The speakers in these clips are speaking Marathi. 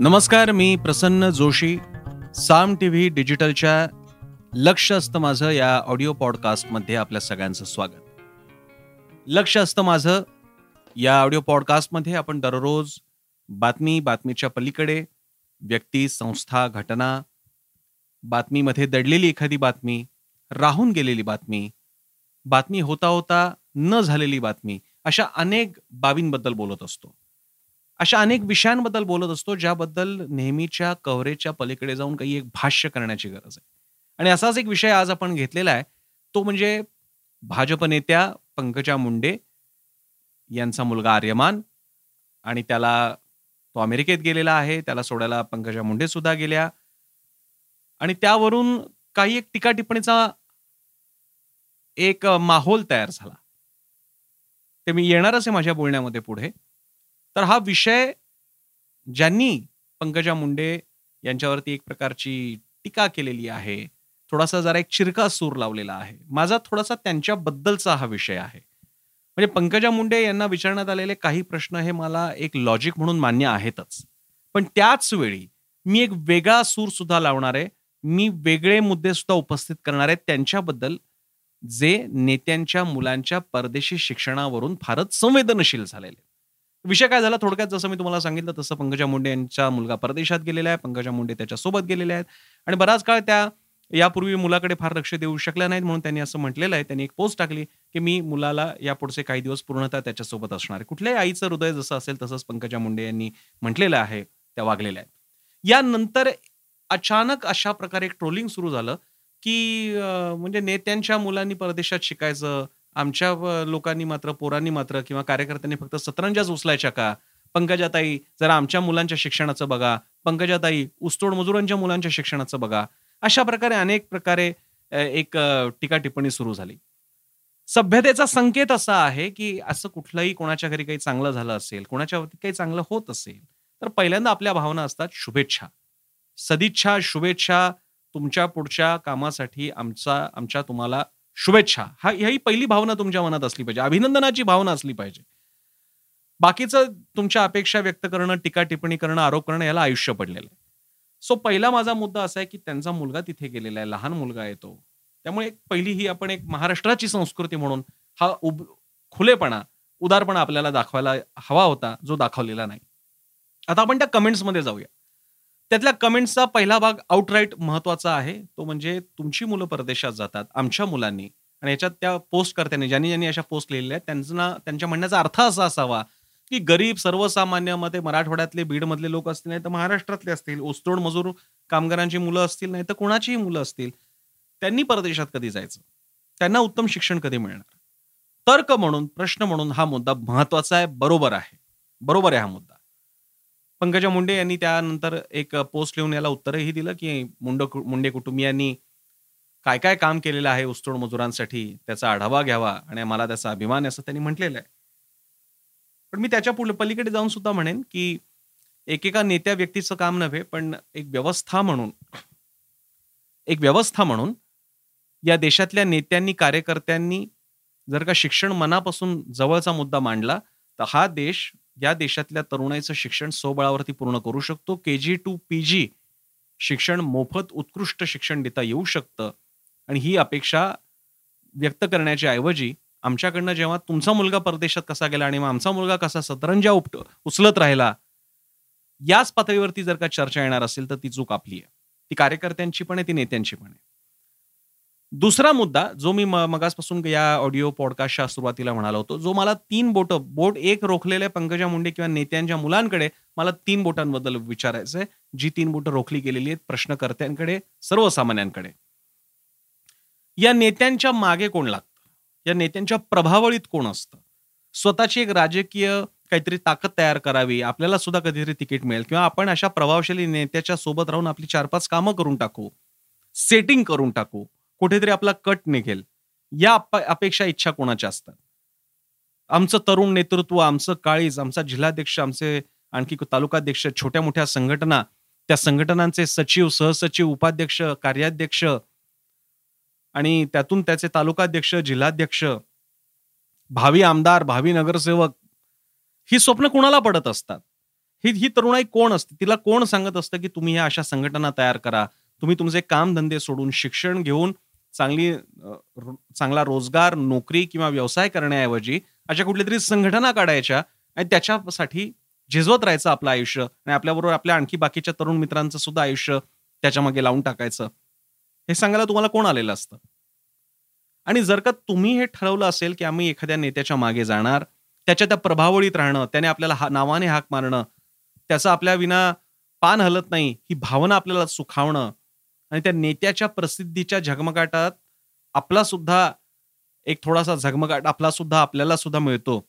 नमस्कार मी प्रसन्न जोशी साम टी व्ही डिजिटलच्या लक्ष असतं माझं या ऑडिओ पॉडकास्टमध्ये आपल्या सगळ्यांचं स्वागत. लक्ष असतं माझं या ऑडिओ पॉडकास्टमध्ये आपण दररोज बातमी बातमीच्या पलीकडे व्यक्ती संस्था घटना बातमीमध्ये दडलेली एखादी बातमी राहून गेलेली बातमी बातमी होता होता न झालेली बातमी अशा अनेक बाबींबद्दल बोलत असतो. अशा अनेक विषयांबद्दल बोलत असतो ज्याबद्दल नेहमीच्या कव्हरेजच्या पलीकडे जाऊन काही एक भाष्य करण्याची गरज आहे. आणि असाच एक विषय आज आपण घेतलेला आहे. तो म्हणजे भाजप नेत्या पंकजा मुंडे यांचा मुलगा आर्यमान आणि त्याला तो अमेरिकेत गेलेला आहे. त्याला सोडायला पंकजा मुंडे सुद्धा गेल्या. आणि त्यावरून काही एक टीका टिप्पणीचा एक माहोल तयार झाला. ते मी येणारच आहे माझ्या बोलण्यामध्ये पुढे. तर हा विषय ज्यांनी पंकजा मुंडे यांच्यावरती एक प्रकारची टीका केलेली आहे थोडासा जरा एक चिरका सूर लावलेला आहे. माझा थोडासा त्यांच्याबद्दलचा हा विषय आहे. म्हणजे पंकजा मुंडे यांना विचारण्यात आलेले काही प्रश्न हे मला एक लॉजिक म्हणून मान्य आहेतच. पण त्याच वेळी मी एक वेगळा सूर सुद्धा लावणार आहे. मी वेगळे मुद्दे सुद्धा उपस्थित करणार त्यांच्याबद्दल जे नेत्यांच्या मुलांच्या परदेशी शिक्षणावरून फारच संवेदनशील झालेले विषय काय झाला? थोडक्यात जसं मी तुम्हाला सांगितलं तसं पंकजा मुंडे यांचा मुलगा परदेशात गेलेला आहे. पंकजा मुंडे त्याच्यासोबत गेलेल्या आहेत. आणि बराच काळ त्या यापूर्वी मुलाकडे फार लक्ष देऊ शकल्या नाहीत म्हणून त्यांनी असं म्हटलेलं आहे. त्यांनी एक पोस्ट टाकली की मी मुलाला या पुढचे काही दिवस पूर्णतः त्याच्यासोबत असणार आहे. कुठल्याही आईचं हृदय जसं असेल तसंच पंकजा मुंडे यांनी म्हटलेलं आहे. त्या वागलेल्या आहेत. यानंतर अचानक अशा प्रकारे एक ट्रोलिंग सुरू झालं की म्हणजे नेत्यांच्या मुलांनी परदेशात शिकायचं आमच्या लोकांनी मात्र पोरांनी मात्र किंवा कार्यकर्त्यांनी फक्त सतरंजाच उचलायच्या का? पंकजाताई जरा आमच्या मुलांच्या शिक्षणाचं बघा. पंकजाताई उस्तोड मजुरांच्या मुलांच्या शिक्षणाचं बघा. अशा प्रकारे अनेक प्रकारे एक टीका टिप्पणी सुरू झाली. सभ्यतेचा संकेत असा आहे की असं कुठलंही कोणाच्या घरी काही चांगलं झालं असेल कोणाच्या वरती काही चांगलं होत असेल तर पहिल्यांदा आपल्या भावना असतात शुभेच्छा. सदिच्छा शुभेच्छा तुमच्या पुढच्या कामासाठी आमचा आमच्या तुम्हाला शुभेच्छा. हा ही पहिली भावना तुमच्या मनात असली पाहिजे. अभिनंदनाची भावना असली पाहिजे. बाकीचं तुमच्या अपेक्षा व्यक्त करणं टीका टिप्पणी करणं आरोप करणं याला आयुष्य पडलेलं आहे. सो पहिला माझा मुद्दा असा आहे की त्यांचा मुलगा तिथे गेलेला आहे. लहान मुलगा येतो त्यामुळे त्यामुळे पहिली ही आपण एक महाराष्ट्राची संस्कृती म्हणून हा उब खुलेपणा उदारपणा आपल्याला दाखवायला हवा होता जो दाखवलेला नाही. आता आपण त्या कमेंट्समध्ये जाऊया. त्यातल्या कमेंट्सचा पहिला भाग आउटराईट महत्त्वाचा आहे. तो म्हणजे तुमची मुलं परदेशात जातात आमच्या मुलांनी. आणि याच्यात त्या पोस्ट ज्यांनी ज्यांनी अशा पोस्ट लिहिलेल्या आहेत त्यांना त्यांच्या म्हणण्याचा अर्थ असा असावा की गरीब सर्वसामान्यामध्ये मराठवाड्यातले बीडमधले लोक असतील नाही तर महाराष्ट्रातले असतील ओस्तोड मजूर कामगारांची मुलं असतील नाही तर कोणाचीही मुलं असतील त्यांनी परदेशात कधी जायचं? त्यांना उत्तम शिक्षण कधी मिळणार? तर्क म्हणून प्रश्न म्हणून हा मुद्दा महत्त्वाचा आहे बरोबर आहे. बरोबर आहे हा मुद्दा. पंकजा मुंडे यांनी त्यानंतर एक पोस्ट लिहून याला उत्तरही दिलं की मुंड मुंडे कुटुंबियांनी काय काय काम केलेलं आहे ऊसतोड मजुरांसाठी त्याचा आढावा घ्यावा आणि मला त्याचा अभिमान असं त्यांनी म्हटलेलं आहे. पण मी त्याच्या पुढे पलीकडे जाऊन सुद्धा म्हणेन की एकेका नेत्या व्यक्तीचं काम नव्हे पण एक व्यवस्था म्हणून एक व्यवस्था म्हणून या देशातल्या नेत्यांनी कार्यकर्त्यांनी जर का शिक्षण मनापासून जवळचा मुद्दा मांडला तर हा देश या देशातल्या तरुणाईचं शिक्षण स्वबळावरती पूर्ण करू शकतो. के जी टू पी जी शिक्षण मोफत उत्कृष्ट शिक्षण देता येऊ शकतं. आणि ही अपेक्षा व्यक्त करण्याच्या ऐवजी आमच्याकडनं जेव्हा तुमचा मुलगा परदेशात कसा गेला आणि मग आमचा मुलगा कसा सतरंजा उपट उचलत राहिला याच पातळीवरती जर का चर्चा येणार असेल तर ती चूक आपली आहे. ती कार्यकर्त्यांची पण आहे ती नेत्यांची पण आहे. दुसरा मुद्दा जो मी मगासपासून या ऑडिओ पॉडकास्टच्या सुरुवातीला म्हणालो होतो जो मला तीन बोट बोट एक रोखलेल्या पंकजा मुंडे किंवा नेत्यांच्या मुलांकडे मला तीन बोटांबद्दल विचारायचं आहे. जी तीन बोटं रोखली गेलेली आहेत प्रश्नकर्त्यांकडे सर्वसामान्यांकडे. या नेत्यांच्या मागे कोण लागतं? या नेत्यांच्या प्रभावळीत कोण असतं? स्वतःची एक राजकीय काहीतरी ताकद तयार करावी आपल्याला सुद्धा कधीतरी तिकीट मिळेल किंवा आपण अशा प्रभावशाली नेत्याच्या सोबत राहून आपली चार पाच कामं करून टाकू सेटिंग करून टाकू कुठेतरी आपला कट निघेल. या अपेक्षा इच्छा कोणाच्या असतात? आमचं तरुण नेतृत्व आमचं काळीज आमचा जिल्हाध्यक्ष आमचे आणखी तालुकाध्यक्ष छोट्या मोठ्या संघटना त्या संघटनांचे सचिव सहसचिव उपाध्यक्ष कार्याध्यक्ष आणि त्यातून त्याचे तालुकाध्यक्ष जिल्हाध्यक्ष भावी आमदार भावी नगरसेवक ही स्वप्न कुणाला पडत असतात? ही ही तरुणाई कोण असते? तिला कोण सांगत असतं की तुम्ही ह्या अशा संघटना तयार करा? तुम्ही तुमचे काम धंदे सोडून शिक्षण घेऊन चांगली चांगला रोजगार नोकरी किंवा व्यवसाय करण्याऐवजी अशा कुठल्या तरी संघटना काढायच्या आणि त्याच्यासाठी झिजवत राहायचं आपलं आयुष्य आणि आपल्याबरोबर आपल्या आणखी बाकीच्या तरुण मित्रांचं सुद्धा आयुष्य त्याच्यामागे लावून टाकायचं. हे सांगायला तुम्हाला कोण आलेलं असतं? आणि जर का तुम्ही हे ठरवलं असेल की आम्ही एखाद्या नेत्याच्या मागे जाणार त्याच्या त्या प्रभावळीत राहणं त्याने आपल्याला हा नावाने हाक मारणं त्याचं आपल्या विना पान हलत नाही ही भावना आपल्याला सुखावणं आणि त्या नेत्याच्या प्रसिद्धीच्या झगमगाटात आपला सुद्धा एक थोडासा झगमगाट आपला सुद्धा आपल्याला सुद्धा मिळतो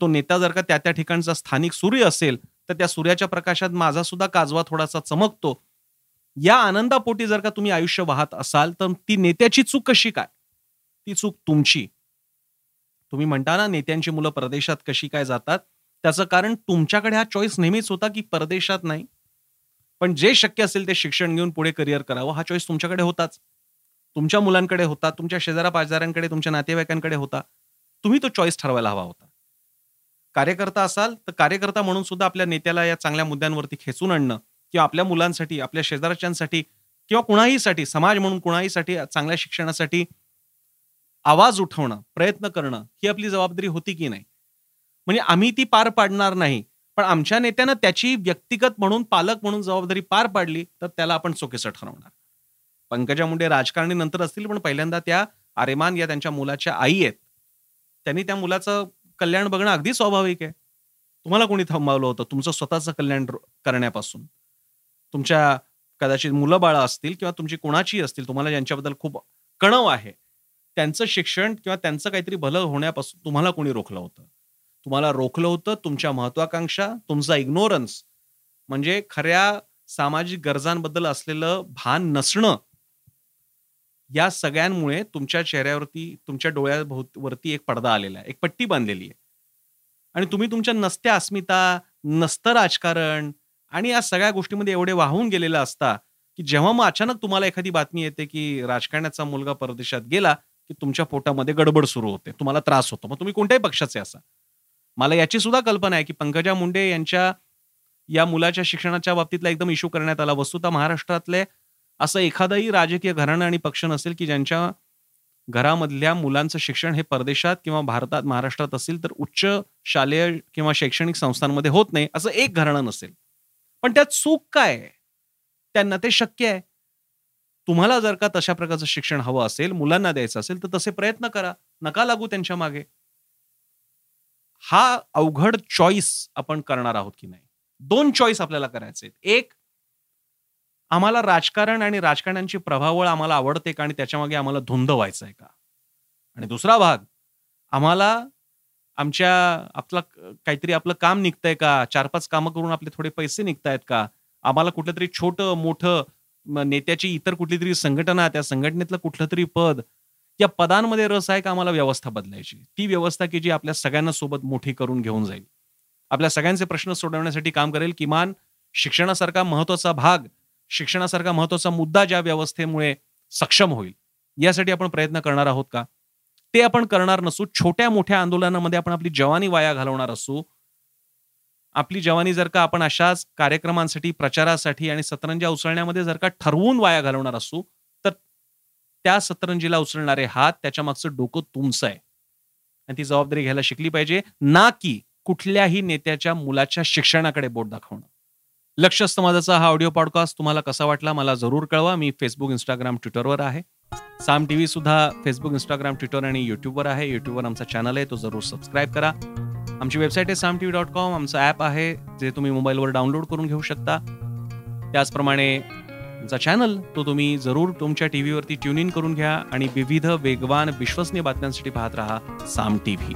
तो नेता जर का त्या त्या ठिकाणचा स्थानिक सूर्य असेल तर त्या सूर्याच्या प्रकाशात माझा सुद्धा काजवा थोडासा चमकतो. या आनंदापोटी जर का तुम्ही आयुष्य वाहत असाल तर ती नेत्याची चूक कशी काय? ती चूक तुमची. तुम्ही म्हणता ना नेत्यांची मुलं परदेशात कशी काय जातात? त्याचं कारण तुमच्याकडे हा चॉईस नेहमीच होता की परदेशात नाही? पण जे शक्य असेल ते शिक्षण घेऊन पुढे करिअर करावं हा चॉईस तुमच्याकडे होताच. तुमच्या मुलांकडे होता तुमच्या शेजारा पाजाऱ्यांकडे तुमच्या नातेवाईकांकडे होता. तुम्ही तो चॉईस ठरवायला हवा होता. कार्यकर्ता असाल तर कार्यकर्ता म्हणून सुद्धा आपल्या नेत्याला या चांगल्या मुद्द्यांवरती खेचून आणणं किंवा आपल्या मुलांसाठी आपल्या शेजारच्यांसाठी किंवा कुणाहीसाठी समाज म्हणून कुणाहीसाठी चांगल्या शिक्षणासाठी आवाज उठवणं प्रयत्न करणं ही आपली जबाबदारी होती की नाही? म्हणजे आम्ही ती पार पाडणार नाही. पण आमच्या नेत्यानं त्याची व्यक्तिगत म्हणून पालक म्हणून जबाबदारी पार पाडली तर त्याला आपण चोकेसं ठरवणार. पंकजा मुंडे राजकारणी नंतर असतील पण पहिल्यांदा त्या आरेमान या त्यांच्या मुलाच्या आई आहेत. त्यांनी त्या मुलाचं कल्याण बघणं अगदी स्वाभाविक आहे. तुम्हाला कोणी थांबवलं होतं? तुमचं स्वतःचं कल्याण करण्यापासून. तुमच्या कदाचित मुलं बाळं असतील किंवा तुमची कोणाची असतील तुम्हाला ज्यांच्याबद्दल खूप कणव आहे त्यांचं शिक्षण किंवा त्यांचं काहीतरी भलं होण्यापासून तुम्हाला कोणी रोखलं होतं? तुम्हाला रोखलं होतं तुमच्या महत्वाकांक्षा तुमचा इग्नोरन्स म्हणजे खऱ्या सामाजिक गरजांबद्दल असलेलं भान नसणं. या सगळ्यांमुळे तुमच्या चेहऱ्यावरती तुमच्या डोळ्यावरती एक पडदा आलेला आहे एक पट्टी बांधलेली आहे. आणि तुम्ही तुमच्या नसत्या अस्मिता नसतं राजकारण आणि या सगळ्या गोष्टीमध्ये एवढे वाहून गेलेला असता की जेव्हा मग अचानक तुम्हाला एखादी बातमी येते की राजकारणाचा मुलगा परदेशात गेला की तुमच्या पोटामध्ये गडबड सुरू होते तुम्हाला त्रास होतो. मग तुम्ही कोणत्याही पक्षाचे असा मला याची सुद्धा कल्पना आहे की पंकजा मुंडे यांच्या या मुलाच्या शिक्षणाच्या बाबतीतला एकदम इश्यू करण्यात आला. वस्तुता महाराष्ट्रातले असं एखादंही राजकीय घराणं आणि पक्ष नसेल की ज्यांच्या घरामधल्या मुलांचं शिक्षण हे परदेशात किंवा भारतात महाराष्ट्रात असेल तर उच्च शालेय किंवा शैक्षणिक संस्थांमध्ये होत नाही असं एक घराणं नसेल. पण त्यात चूक काय त्यांना ते शक्य आहे. तुम्हाला जर का तशा प्रकारचं शिक्षण हवं असेल मुलांना द्यायचं असेल तर तसे प्रयत्न करा. नका लागू त्यांच्या मागे. हा अवघड चॉईस आपण करणार आहोत की नाही? दोन चॉईस आपल्याला करायचे एक आम्हाला राजकारण आणि राजकारण्यांची प्रभावळ आम्हाला आवडते का आणि त्याच्यामागे आम्हाला धुंद व्हायचं आहे का? आणि दुसरा भाग आम्हाला आमच्या आपलं काहीतरी आपलं काम निघतंय का? चार पाच कामं करून आपले थोडे पैसे निघतायत का? आम्हाला कुठलं तरी छोटं मोठं नेत्याची इतर कुठली तरी संघटना त्या संघटनेतलं कुठलं तरी पद या पदांमध्ये रस आहे का आम्हाला व्यवस्था बदलायची? ती व्यवस्था की जी आपल्या सगळ्यांना सोबत मोठी करून घेऊन जाईल. आपल्या सगळ्यांचे प्रश्न सोडवण्यासाठी काम करेल किमान शिक्षणासारखा महत्त्वाचा भाग शिक्षणासारखा महत्त्वाचा मुद्दा ज्या व्यवस्थेमुळे सक्षम होईल. यासाठी आपण प्रयत्न करणार आहोत का? ते आपण करणार नसू छोट्या मोठ्या आंदोलनामध्ये आपण आपली जवानी वाया घालवणार असू. आपली जवानी जर का आपण अशाच कार्यक्रमांसाठी प्रचारासाठी आणि सतरंजा उसळण्यामध्ये जर का ठरवून वाया घालवणार असू त्या सतरंजीला उचलणारे हात त्याच्या मागचं डोकं तुमचं आहे. आणि ती जबाबदारी घ्यायला शिकली पाहिजे ना की कुठल्याही नेत्याच्या मुलाच्या शिक्षणाकडे बोट दाखवणं. लक्ष समाजाचा हा ऑडिओ पॉडकास्ट तुम्हाला कसा वाटला मला जरूर कळवा. मी फेसबुक इंस्टाग्राम ट्विटरवर आहे. साम टी व्ही सुद्धा फेसबुक इंस्टाग्राम ट्विटर आणि युट्यूबवर आहे. युट्यूबवर आमचा चॅनल आहे तो जरूर सबस्क्राईब करा. आमची वेबसाईट आहे Saam T V dot com आमचं ॲप आहे जे तुम्ही मोबाईलवर डाउनलोड करून घेऊ शकता. त्याचप्रमाणे आमचा चॅनल तो तुम्ही जरूर तुमच्या टी व्हीवरती ट्यून इन करून घ्या आणि विविध वेगवान विश्वसनीय बातम्यांसाठी पाहत राहा साम टी व्ही